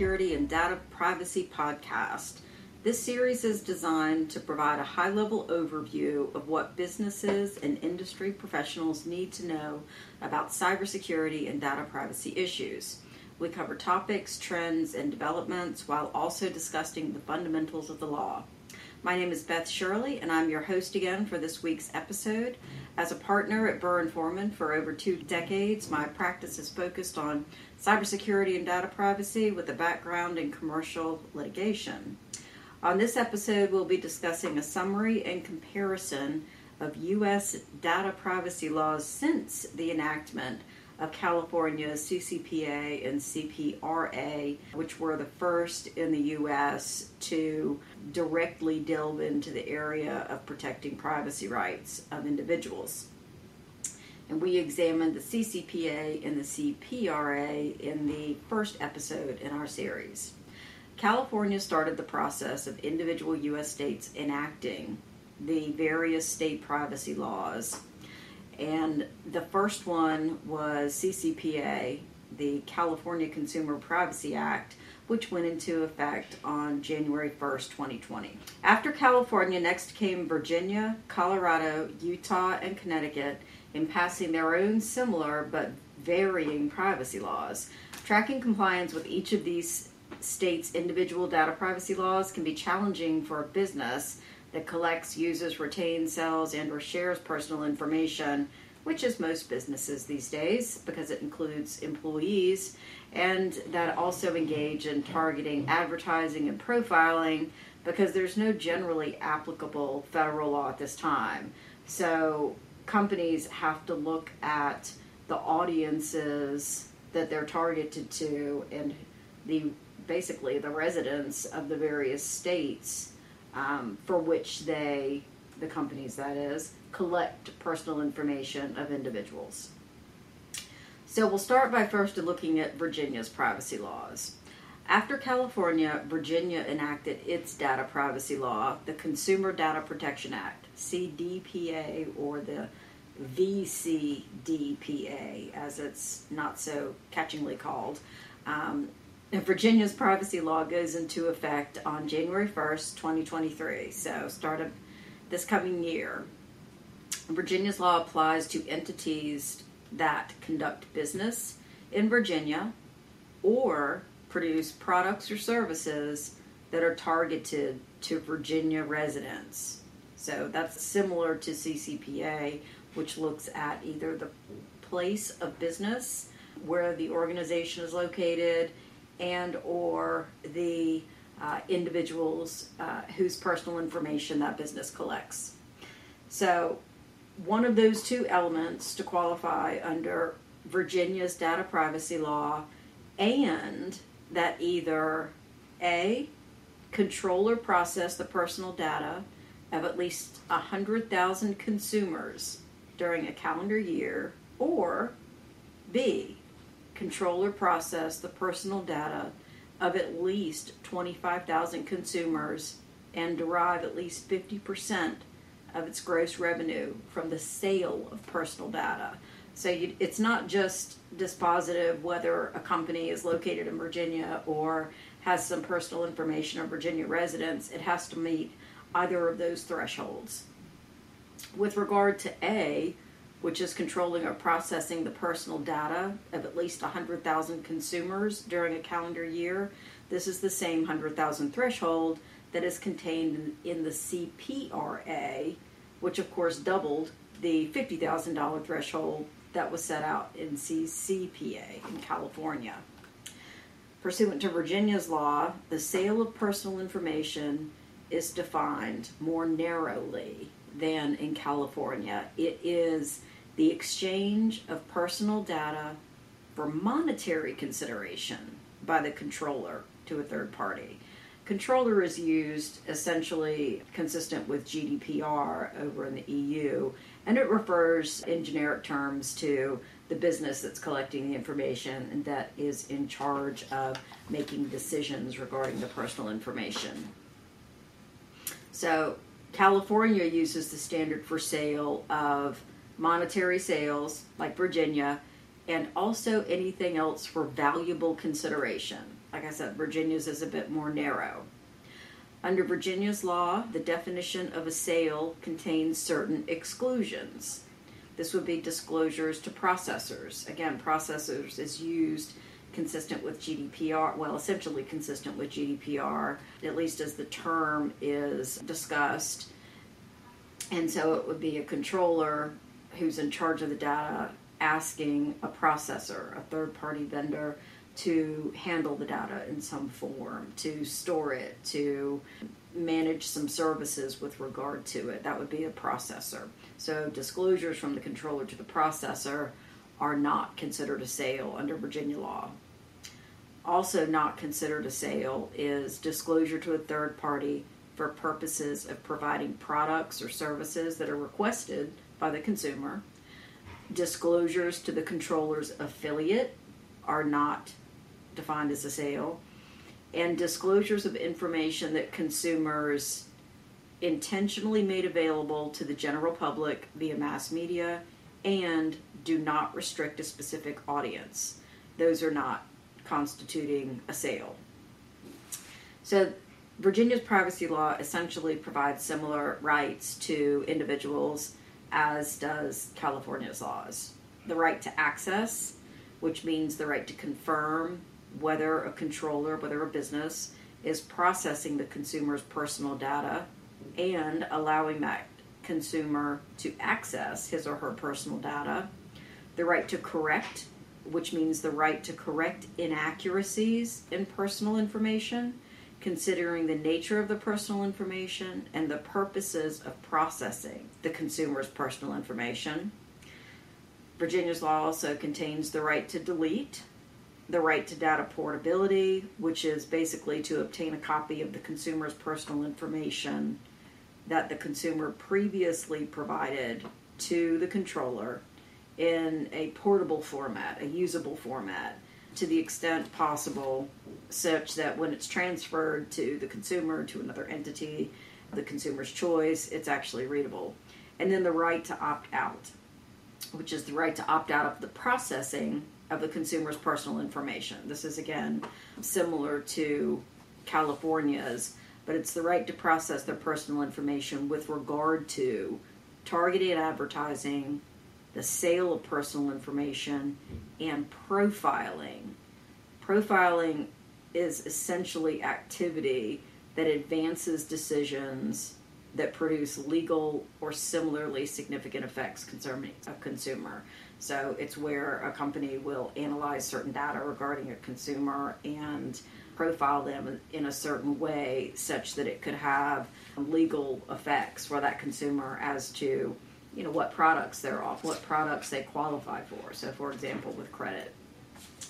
Cybersecurity and Data Privacy podcast. This series is designed to provide a high level overview of what businesses and industry professionals need to know about cybersecurity and data privacy issues. We cover topics, trends, and developments while also discussing the fundamentals of the law. My name is Beth Shirley, and I'm your host again for this week's episode. As a partner at Burr and Forman for over two decades, my practice is focused on cybersecurity and data privacy with a background in commercial litigation. On this episode, we'll be discussing a summary and comparison of U.S. data privacy laws since the enactment of California's CCPA and CPRA, which were the first in the U.S. to directly delve into the area of protecting privacy rights of individuals. And we examined the CCPA and the CPRA in the first episode in our series. California started the process of individual U.S. states enacting the various state privacy laws and the first one was CCPA, the California Consumer Privacy Act, which went into effect on January 1st, 2020. After California, next came Virginia, Colorado, Utah, and Connecticut in passing their own similar but varying privacy laws. Tracking compliance with each of these states' individual data privacy laws can be challenging for a business that collects, uses, retains, sells, and or shares personal information, which is most businesses these days because it includes employees and that also engage in targeting, advertising, and profiling because there's no generally applicable federal law at this time. So companies have to look at the audiences that they're targeted to and the basically the residents of the various states um, for which they, the companies that is, collect personal information of individuals. So we'll start by first looking at Virginia's privacy laws. After California, Virginia enacted its data privacy law, the Consumer Data Protection Act, CDPA, or the VCDPA, as it's not so catchingly called. Um, Virginia's privacy law goes into effect on January 1st, 2023, so start of this coming year. Virginia's law applies to entities that conduct business in Virginia or produce products or services that are targeted to Virginia residents. So that's similar to CCPA, which looks at either the place of business where the organization is located and or the uh, individuals uh, whose personal information that business collects. So, one of those two elements to qualify under Virginia's data privacy law, and that either A, control or process the personal data of at least 100,000 consumers during a calendar year, or B, control or process the personal data of at least 25,000 consumers and derive at least 50% of its gross revenue from the sale of personal data. So you, it's not just dispositive whether a company is located in Virginia or has some personal information of Virginia residents. It has to meet either of those thresholds. With regard to A, which is controlling or processing the personal data of at least 100,000 consumers during a calendar year. This is the same 100,000 threshold that is contained in the CPRA, which of course doubled the $50,000 threshold that was set out in CCPA in California. Pursuant to Virginia's law, the sale of personal information is defined more narrowly than in California. It is the exchange of personal data for monetary consideration by the controller to a third party. Controller is used essentially consistent with GDPR over in the EU, and it refers in generic terms to the business that's collecting the information and that is in charge of making decisions regarding the personal information. So, California uses the standard for sale of monetary sales, like Virginia, and also anything else for valuable consideration. like I said, Virginia's is a bit more narrow. Under Virginia's law, the definition of a sale contains certain exclusions. This would be disclosures to processors. Again, processors is used consistent with GDPR, well, essentially consistent with GDPR, at least as the term is discussed. And so it would be a controller who's in charge of the data asking a processor, a third party vendor, to handle the data in some form, to store it, to manage some services with regard to it. That would be a processor. So disclosures from the controller to the processor are not considered a sale under Virginia law. Also, not considered a sale is disclosure to a third party for purposes of providing products or services that are requested by the consumer. Disclosures to the controller's affiliate are not defined as a sale. And disclosures of information that consumers intentionally made available to the general public via mass media and do not restrict a specific audience. Those are not constituting a sale. So, Virginia's privacy law essentially provides similar rights to individuals as does California's laws. The right to access, which means the right to confirm whether a controller, whether a business, is processing the consumer's personal data and allowing that consumer to access his or her personal data. The right to correct, which means the right to correct inaccuracies in personal information, considering the nature of the personal information and the purposes of processing the consumer's personal information. Virginia's law also contains the right to delete, the right to data portability, which is basically to obtain a copy of the consumer's personal information that the consumer previously provided to the controller in a portable format, a usable format, to the extent possible, such that when it's transferred to the consumer, to another entity, the consumer's choice, it's actually readable. And then the right to opt out, which is the right to opt out of the processing of the consumer's personal information. This is again similar to California's, but it's the right to process their personal information with regard to targeted advertising, the sale of personal information, and profiling. Profiling is essentially activity that advances decisions that produce legal or similarly significant effects concerning a consumer. So it's where a company will analyze certain data regarding a consumer and profile them in a certain way such that it could have legal effects for that consumer as to you know what products they're off what products they qualify for. So for example with credit.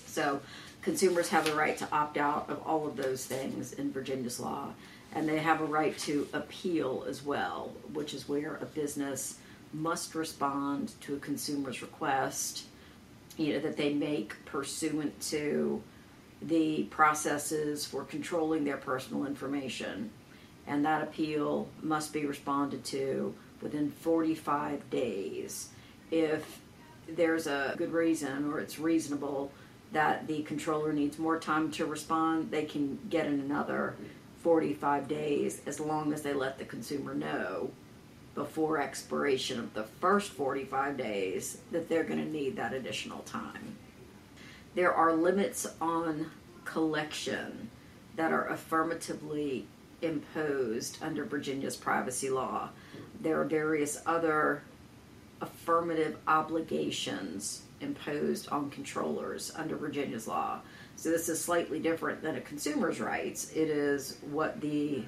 So consumers have a right to opt out of all of those things in virginia's law and they have a right to appeal as well which is where a business must respond to a consumer's request you know that they make pursuant to the processes for controlling their personal information. And that appeal must be responded to within 45 days if there's a good reason or it's reasonable that the controller needs more time to respond they can get in another 45 days as long as they let the consumer know before expiration of the first 45 days that they're going to need that additional time. There are limits on collection that are affirmatively imposed under Virginia's privacy law. There are various other affirmative obligations imposed on controllers under Virginia's law. So this is slightly different than a consumer's rights. It is what the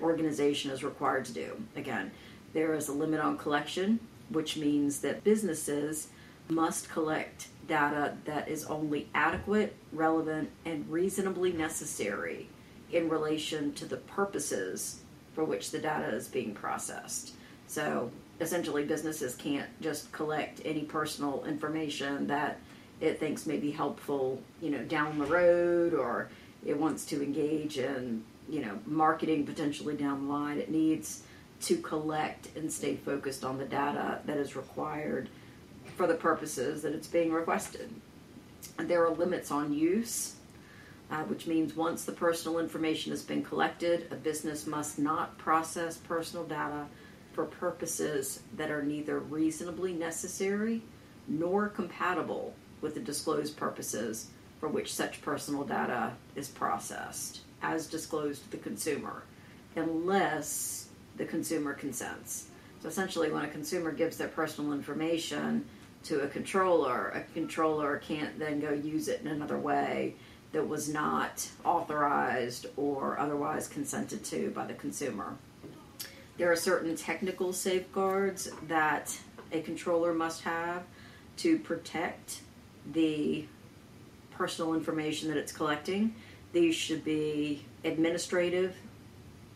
organization is required to do. Again, there is a limit on collection, which means that businesses must collect data that is only adequate, relevant, and reasonably necessary in relation to the purposes for which the data is being processed. So essentially, businesses can't just collect any personal information that it thinks may be helpful, you know, down the road or it wants to engage in, you know, marketing potentially down the line. It needs to collect and stay focused on the data that is required for the purposes that it's being requested. And there are limits on use. uh, which means once the personal information has been collected, a business must not process personal data for purposes that are neither reasonably necessary nor compatible with the disclosed purposes for which such personal data is processed, as disclosed to the consumer, unless the consumer consents. So essentially, when a consumer gives their personal information to a controller, a controller can't then go use it in another way that was not authorized or otherwise consented to by the consumer. There are certain technical safeguards that a controller must have to protect the personal information that it's collecting. These should be administrative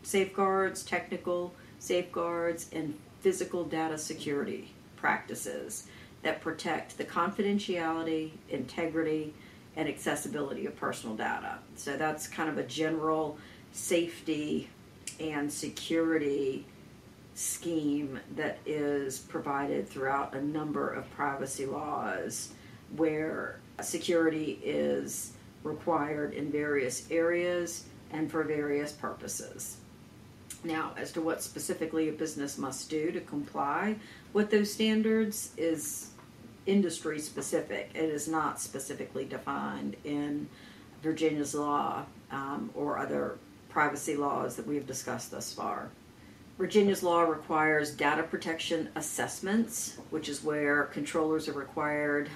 safeguards, technical safeguards, and physical data security practices that protect the confidentiality, integrity, and accessibility of personal data. So that's kind of a general safety and security scheme that is provided throughout a number of privacy laws where security is required in various areas and for various purposes. Now, as to what specifically a business must do to comply with those standards is industry specific. It is not specifically defined in Virginia's law um, or other privacy laws that we have discussed thus far. Virginia's law requires data protection assessments, which is where controllers are required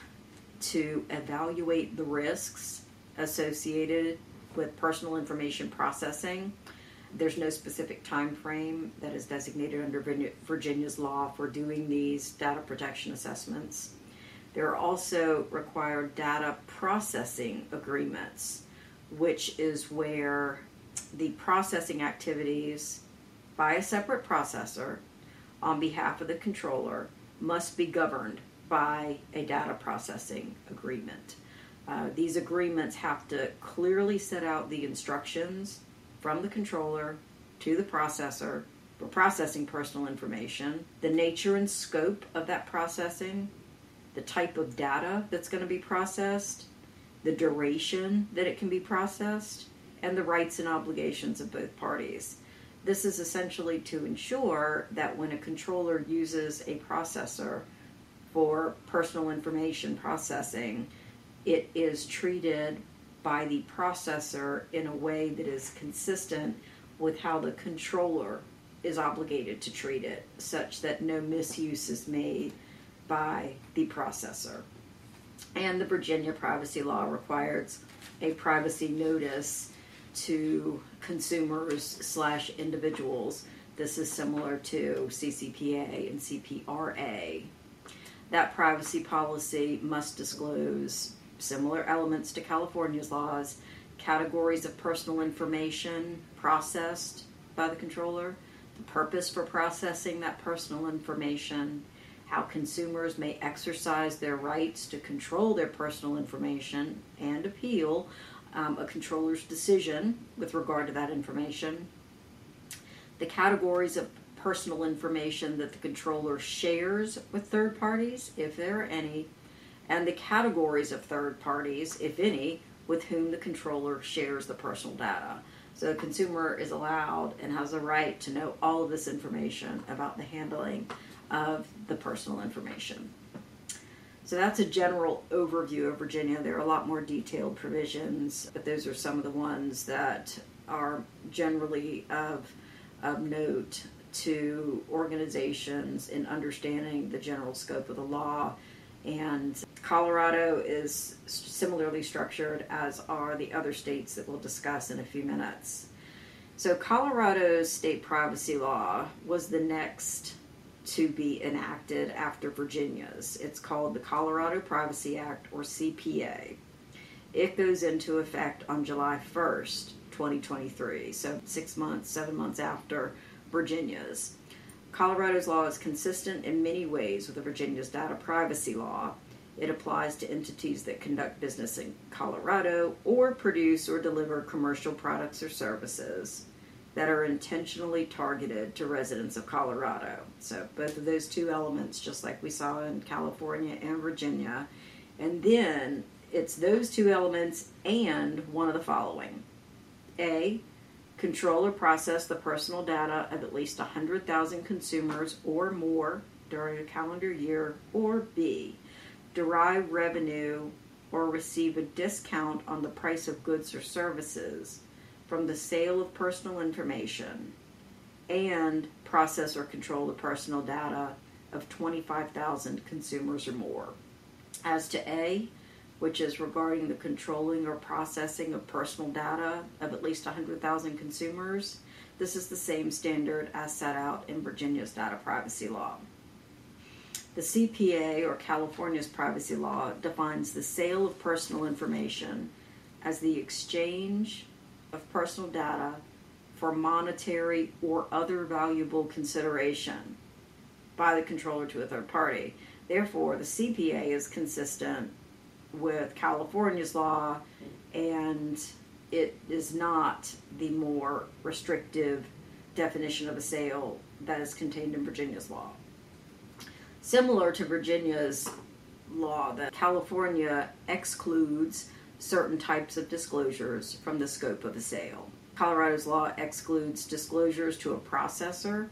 to evaluate the risks associated with personal information processing. There's no specific time frame that is designated under Virginia's law for doing these data protection assessments. There are also required data processing agreements, which is where the processing activities by a separate processor on behalf of the controller must be governed by a data processing agreement. Uh, these agreements have to clearly set out the instructions from the controller to the processor for processing personal information, the nature and scope of that processing, the type of data that's going to be processed, the duration that it can be processed, and the rights and obligations of both parties. This is essentially to ensure that when a controller uses a processor for personal information processing, it is treated by the processor in a way that is consistent with how the controller is obligated to treat it, such that no misuse is made by the processor. And the Virginia privacy law requires a privacy notice to consumers slash individuals. This is similar to CCPA and CPRA. That privacy policy must disclose similar elements to California's laws, categories of personal information processed by the controller, the purpose for processing that personal information, how consumers may exercise their rights to control their personal information and appeal um, a controller's decision with regard to that information, the categories of personal information that the controller shares with third parties, if there are any, and the categories of third parties, if any, with whom the controller shares the personal data. So the consumer is allowed and has a right to know all of this information about the handling of the personal information. So that's a general overview of Virginia. There are a lot more detailed provisions, but those are some of the ones that are generally of, of note to organizations in understanding the general scope of the law. And Colorado is similarly structured, as are the other states that we'll discuss in a few minutes. So, Colorado's state privacy law was the next to be enacted after Virginia's. It's called the Colorado Privacy Act or CPA. It goes into effect on July 1st, 2023, so six months, seven months after Virginia's. Colorado's law is consistent in many ways with the Virginia's data privacy law. It applies to entities that conduct business in Colorado or produce or deliver commercial products or services that are intentionally targeted to residents of Colorado. So, both of those two elements, just like we saw in California and Virginia. And then It's those two elements and one of the following A. Control or process the personal data of at least 100,000 consumers or more during a calendar year, or B. Derive revenue or receive a discount on the price of goods or services from the sale of personal information and process or control the personal data of 25,000 consumers or more. As to A, which is regarding the controlling or processing of personal data of at least 100,000 consumers, this is the same standard as set out in Virginia's data privacy law. The CPA, or California's privacy law, defines the sale of personal information as the exchange of personal data for monetary or other valuable consideration by the controller to a third party. Therefore, the CPA is consistent with California's law and it is not the more restrictive definition of a sale that is contained in Virginia's law. Similar to Virginia's law, that California excludes certain types of disclosures from the scope of a sale. Colorado's law excludes disclosures to a processor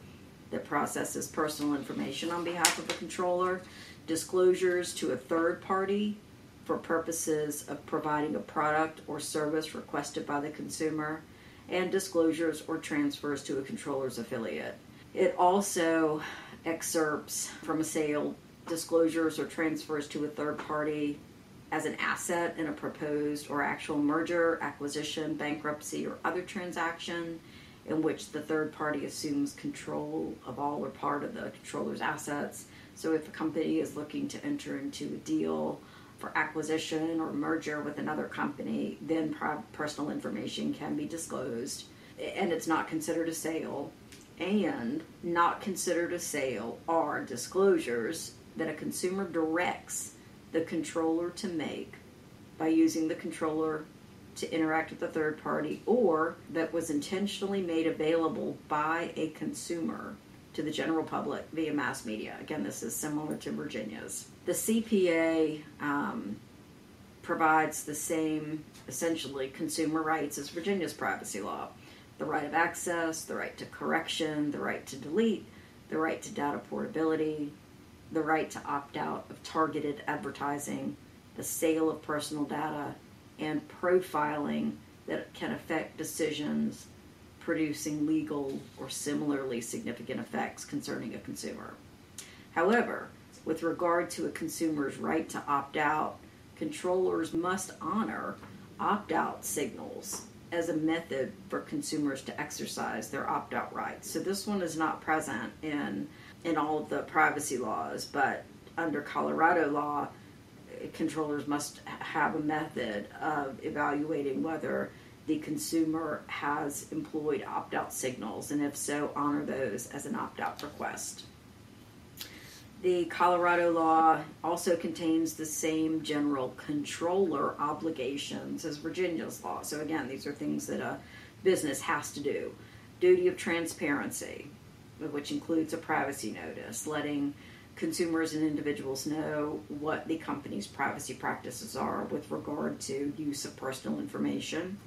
that processes personal information on behalf of a controller, disclosures to a third party for purposes of providing a product or service requested by the consumer, and disclosures or transfers to a controller's affiliate. It also excerpts from a sale disclosures or transfers to a third party as an asset in a proposed or actual merger, acquisition, bankruptcy, or other transaction in which the third party assumes control of all or part of the controller's assets. So, if a company is looking to enter into a deal for acquisition or merger with another company, then personal information can be disclosed and it's not considered a sale. And not considered a sale are disclosures that a consumer directs the controller to make by using the controller to interact with a third party or that was intentionally made available by a consumer to the general public via mass media. Again, this is similar to Virginia's. The CPA um, provides the same, essentially, consumer rights as Virginia's privacy law the right of access, the right to correction, the right to delete, the right to data portability, the right to opt out of targeted advertising, the sale of personal data, and profiling that can affect decisions producing legal or similarly significant effects concerning a consumer. However, with regard to a consumer's right to opt out, controllers must honor opt out signals as a method for consumers to exercise their opt out rights. So this one is not present in in all the privacy laws, but under Colorado law, controllers must have a method of evaluating whether the consumer has employed opt out signals, and if so, honor those as an opt out request. The Colorado law also contains the same general controller obligations as Virginia's law. So, again, these are things that a business has to do. Duty of transparency, which includes a privacy notice, letting consumers and individuals know what the company's privacy practices are with regard to use of personal information.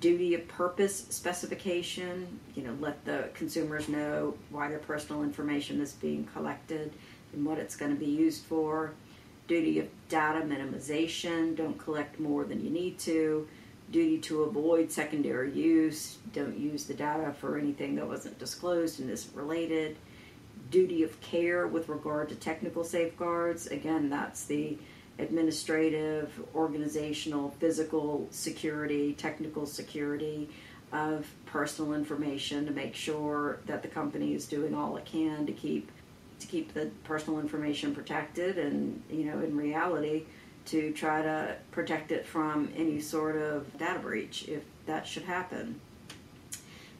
Duty of purpose specification, you know, let the consumers know why their personal information is being collected and what it's going to be used for. Duty of data minimization, don't collect more than you need to. Duty to avoid secondary use, don't use the data for anything that wasn't disclosed and isn't related. Duty of care with regard to technical safeguards. Again, that's the administrative, organizational, physical security, technical security of personal information to make sure that the company is doing all it can to keep to keep the personal information protected. And you know in reality to try to protect it from any sort of data breach if that should happen.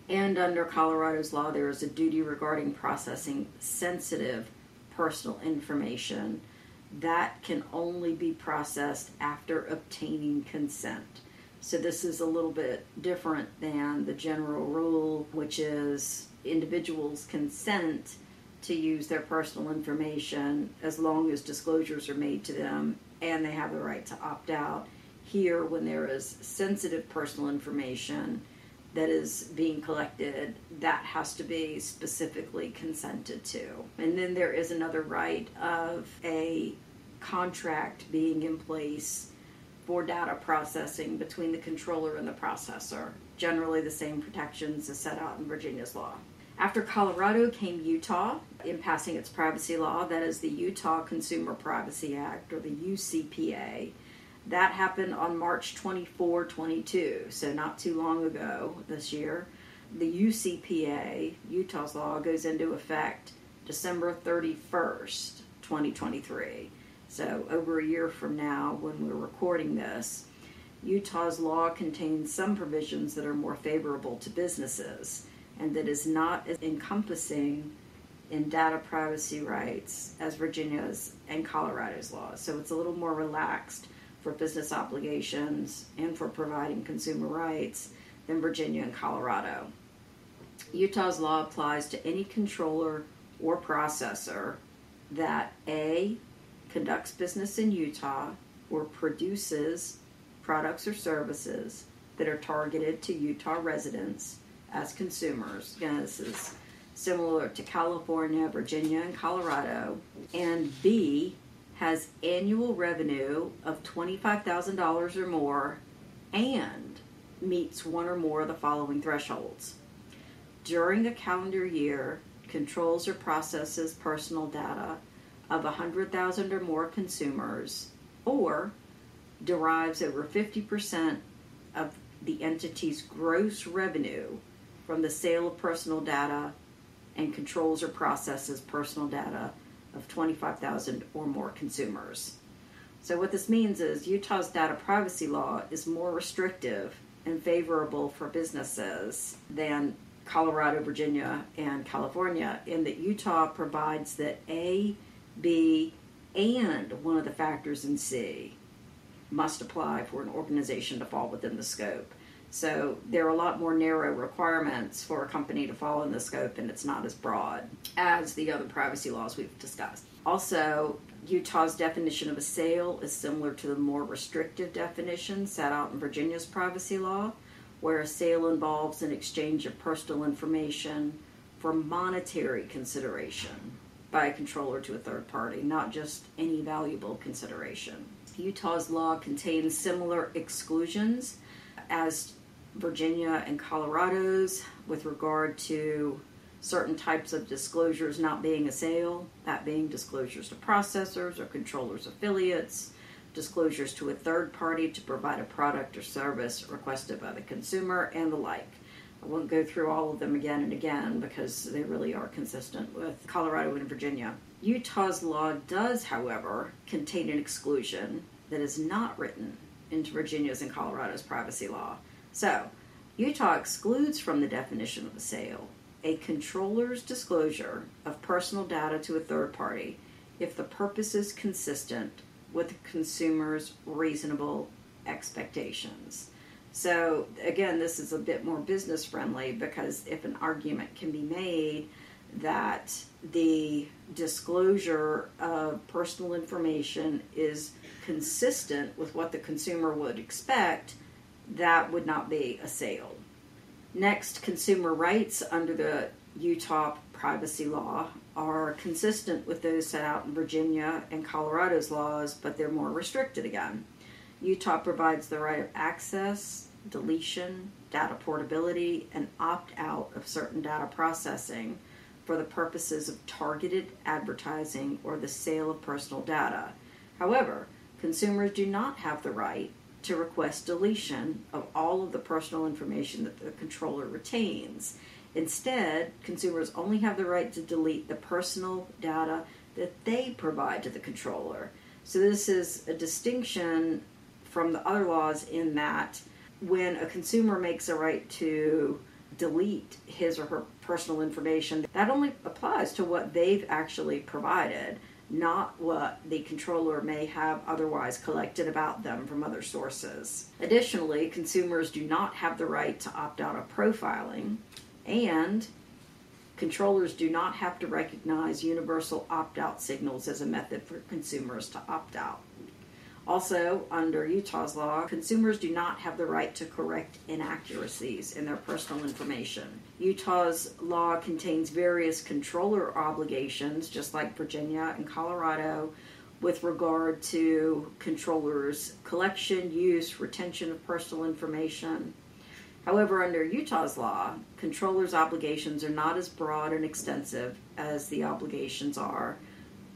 And under Colorado's law, there is a duty regarding processing sensitive personal information that can only be processed after obtaining consent. So, this is a little bit different than the general rule, which is individuals' consent to use their personal information as long as disclosures are made to them and they have the right to opt out. Here, when there is sensitive personal information that is being collected, that has to be specifically consented to. And then there is another right of a contract being in place for data processing between the controller and the processor, generally the same protections as set out in Virginia's law. After Colorado came Utah in passing its privacy law, that is the Utah Consumer Privacy Act or the UCPA. That happened on March 24, 22, so not too long ago this year. The UCPA, Utah's law, goes into effect December 31st, 2023. So, over a year from now, when we're recording this, Utah's law contains some provisions that are more favorable to businesses and that is not as encompassing in data privacy rights as Virginia's and Colorado's laws. So it's a little more relaxed for business obligations and for providing consumer rights than Virginia and Colorado. Utah's law applies to any controller or processor that A conducts business in Utah or produces products or services that are targeted to Utah residents as consumers. Again, this is similar to California, Virginia, and Colorado. And B has annual revenue of $25,000 or more and meets one or more of the following thresholds. During the calendar year, controls or processes personal data of 100,000 or more consumers or derives over 50% of the entity's gross revenue from the sale of personal data and controls or processes personal data of 25,000 or more consumers. So, what this means is Utah's data privacy law is more restrictive and favorable for businesses than Colorado, Virginia, and California, in that Utah provides that A, B, and one of the factors in C must apply for an organization to fall within the scope. So there are a lot more narrow requirements for a company to fall in the scope, and it's not as broad as the other privacy laws we've discussed. Also, Utah's definition of a sale is similar to the more restrictive definition set out in Virginia's privacy law, where a sale involves an exchange of personal information for monetary consideration by a controller to a third party, not just any valuable consideration. Utah's law contains similar exclusions as Virginia and Colorado's with regard to certain types of disclosures not being a sale, that being disclosures to processors or controllers' affiliates, disclosures to a third party to provide a product or service requested by the consumer, and the like. I won't go through all of them again and again because they really are consistent with Colorado and Virginia. Utah's law does, however, contain an exclusion that is not written into Virginia's and Colorado's privacy law. So, Utah excludes from the definition of a sale a controller's disclosure of personal data to a third party if the purpose is consistent with the consumer's reasonable expectations. So, again, this is a bit more business friendly because if an argument can be made that the disclosure of personal information is consistent with what the consumer would expect, that would not be a sale. Next, consumer rights under the Utah privacy law are consistent with those set out in Virginia and Colorado's laws, but they're more restricted again. Utah provides the right of access, deletion, data portability, and opt out of certain data processing for the purposes of targeted advertising or the sale of personal data. However, consumers do not have the right to request deletion of all of the personal information that the controller retains. Instead, consumers only have the right to delete the personal data that they provide to the controller. So, this is a distinction from the other laws in that when a consumer makes a right to delete his or her personal information, that only applies to what they've actually provided not what the controller may have otherwise collected about them from other sources. Additionally, consumers do not have the right to opt out of profiling, and Controllers do not have to recognize universal opt out signals as a method for consumers to opt out. Also, under Utah's law, consumers do not have the right to correct inaccuracies in their personal information. Utah's law contains various controller obligations, just like Virginia and Colorado, with regard to controllers' collection, use, retention of personal information. However, under Utah's law, controllers' obligations are not as broad and extensive as the obligations are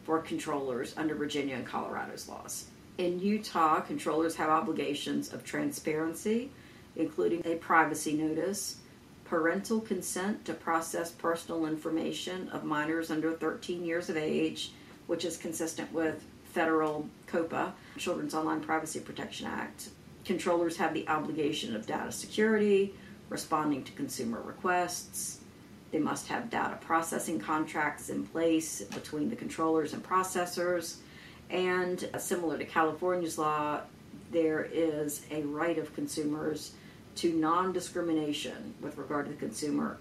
for controllers under Virginia and Colorado's laws. In Utah, controllers have obligations of transparency, including a privacy notice, parental consent to process personal information of minors under 13 years of age, which is consistent with federal COPPA, Children's Online Privacy Protection Act. Controllers have the obligation of data security, responding to consumer requests. They must have data processing contracts in place between the controllers and processors and similar to California's law, there is a right of consumers to non discrimination with regard to the consumer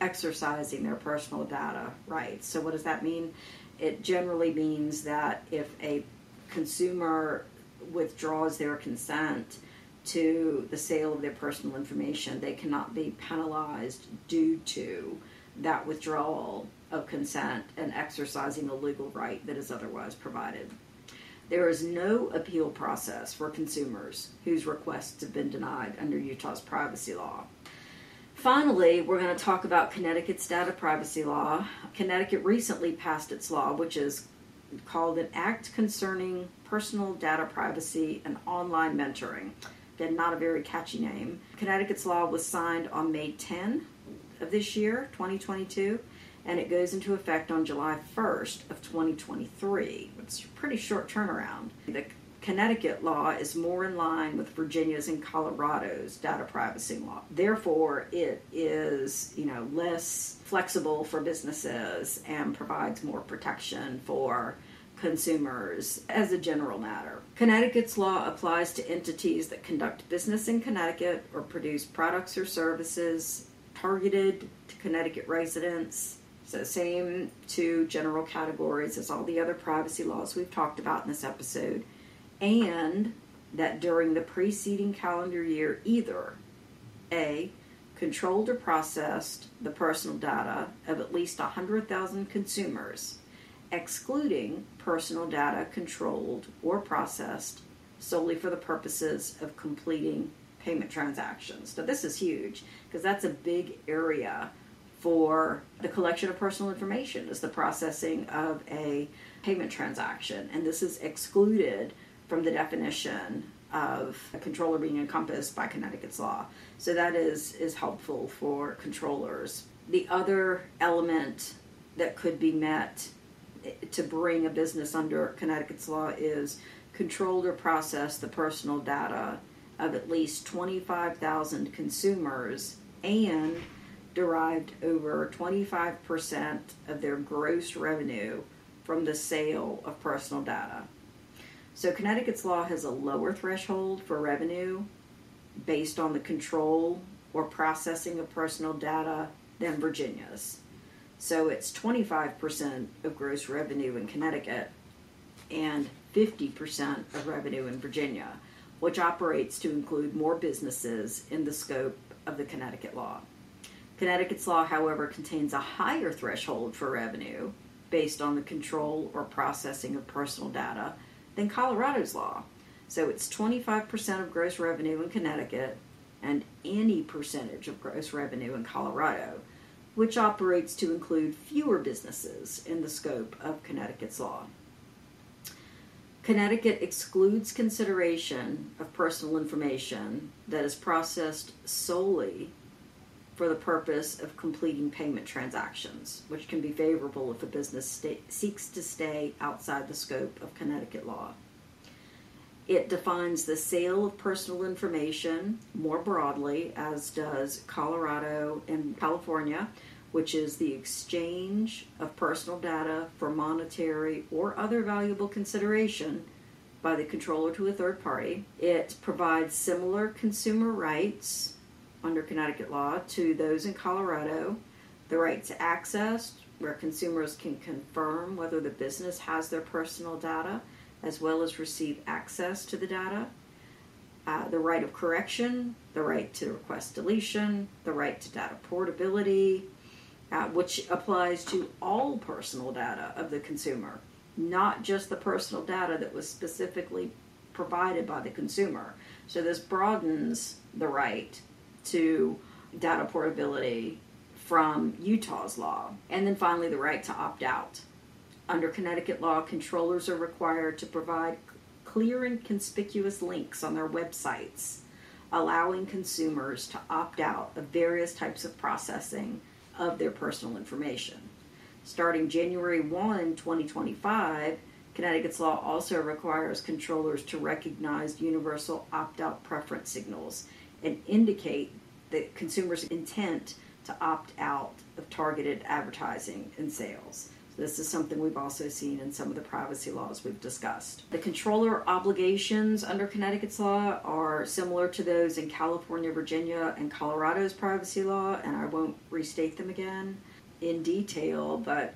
exercising their personal data rights. So, what does that mean? It generally means that if a consumer withdraws their consent to the sale of their personal information, they cannot be penalized due to that withdrawal of consent and exercising a legal right that is otherwise provided. There is no appeal process for consumers whose requests have been denied under Utah's privacy law. Finally, we're going to talk about Connecticut's data privacy law. Connecticut recently passed its law, which is called an Act Concerning Personal Data Privacy and Online Monitoring. Again, not a very catchy name. Connecticut's law was signed on May 10 of this year, 2022 and it goes into effect on July 1st of 2023. It's a pretty short turnaround. The Connecticut law is more in line with Virginia's and Colorado's data privacy law. Therefore, it is, you know, less flexible for businesses and provides more protection for consumers as a general matter. Connecticut's law applies to entities that conduct business in Connecticut or produce products or services targeted to Connecticut residents so, same two general categories as all the other privacy laws we've talked about in this episode, and that during the preceding calendar year, either A, controlled or processed the personal data of at least 100,000 consumers, excluding personal data controlled or processed solely for the purposes of completing payment transactions. Now, this is huge because that's a big area for the collection of personal information is the processing of a payment transaction and this is excluded from the definition of a controller being encompassed by Connecticut's law. So that is is helpful for controllers. The other element that could be met to bring a business under Connecticut's law is controlled or processed the personal data of at least 25,000 consumers and derived over 25% of their gross revenue from the sale of personal data. So, Connecticut's law has a lower threshold for revenue based on the control or processing of personal data than Virginia's. So, it's 25% of gross revenue in Connecticut and 50% of revenue in Virginia, which operates to include more businesses in the scope of the Connecticut law. Connecticut's law, however, contains a higher threshold for revenue based on the control or processing of personal data than Colorado's law. So it's 25% of gross revenue in Connecticut and any percentage of gross revenue in Colorado, which operates to include fewer businesses in the scope of Connecticut's law. Connecticut excludes consideration of personal information that is processed solely for the purpose of completing payment transactions, which can be favorable if a business seeks to stay outside the scope of Connecticut law. It defines the sale of personal information more broadly, as does Colorado and California, which is the exchange of personal data for monetary or other valuable consideration by the controller to a third party. It provides similar consumer rights under Connecticut law to those in Colorado, the right to access, where consumers can confirm whether the business has their personal data, as well as receive access to the data. Uh, the right of correction, the right to request deletion, the right to data portability, uh, which applies to all personal data of the consumer, not just the personal data that was specifically provided by the consumer. So this broadens the right to data portability from Utah's law. And then finally, the right to opt out. Under Connecticut law, controllers are required to provide clear and conspicuous links on their websites, allowing consumers to opt out of various types of processing of their personal information. Starting January 1, 2025, Connecticut's law also requires controllers to recognize universal opt out preference signals and indicate the consumer's intent to opt out of targeted advertising and sales. This is something we've also seen in some of the privacy laws we've discussed. The controller obligations under Connecticut's law are similar to those in California, Virginia, and Colorado's privacy law, and I won't restate them again in detail, but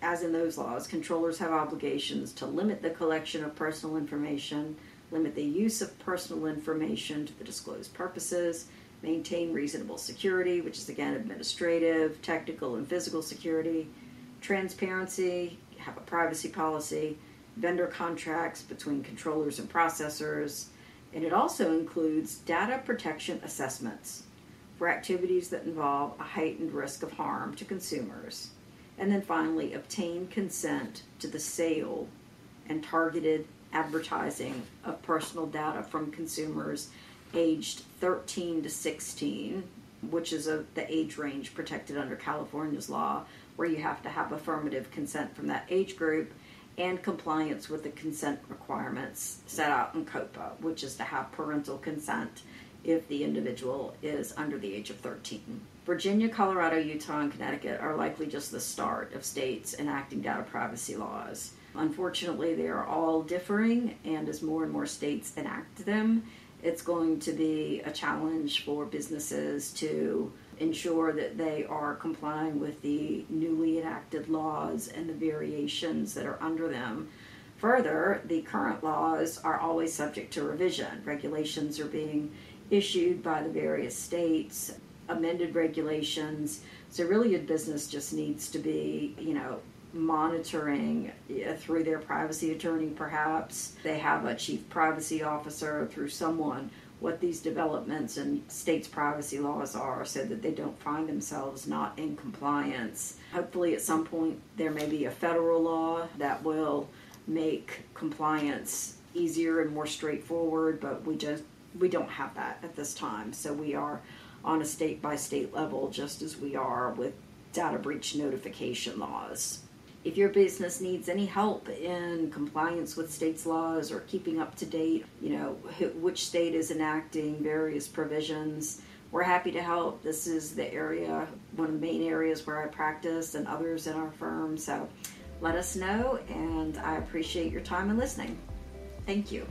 as in those laws, controllers have obligations to limit the collection of personal information, limit the use of personal information to the disclosed purposes, maintain reasonable security, which is again administrative, technical, and physical security, transparency, have a privacy policy, vendor contracts between controllers and processors, and it also includes data protection assessments for activities that involve a heightened risk of harm to consumers. And then finally, obtain consent to the sale and targeted advertising of personal data from consumers aged 13 to 16, which is a, the age range protected under California's law, where you have to have affirmative consent from that age group and compliance with the consent requirements set out in COPPA, which is to have parental consent if the individual is under the age of 13. Virginia, Colorado, Utah, and Connecticut are likely just the start of states enacting data privacy laws. Unfortunately, they are all differing, and as more and more states enact them, it's going to be a challenge for businesses to ensure that they are complying with the newly enacted laws and the variations that are under them. Further, the current laws are always subject to revision. Regulations are being issued by the various states, amended regulations. So, really, a business just needs to be, you know, monitoring through their privacy attorney, perhaps. They have a chief privacy officer through someone what these developments and states' privacy laws are so that they don't find themselves not in compliance. Hopefully, at some point, there may be a federal law that will make compliance easier and more straightforward, but we just we don't have that at this time. So we are on a state by state level just as we are with data breach notification laws if your business needs any help in compliance with state's laws or keeping up to date, you know, which state is enacting various provisions, we're happy to help. This is the area, one of the main areas where I practice and others in our firm. So let us know, and I appreciate your time and listening. Thank you.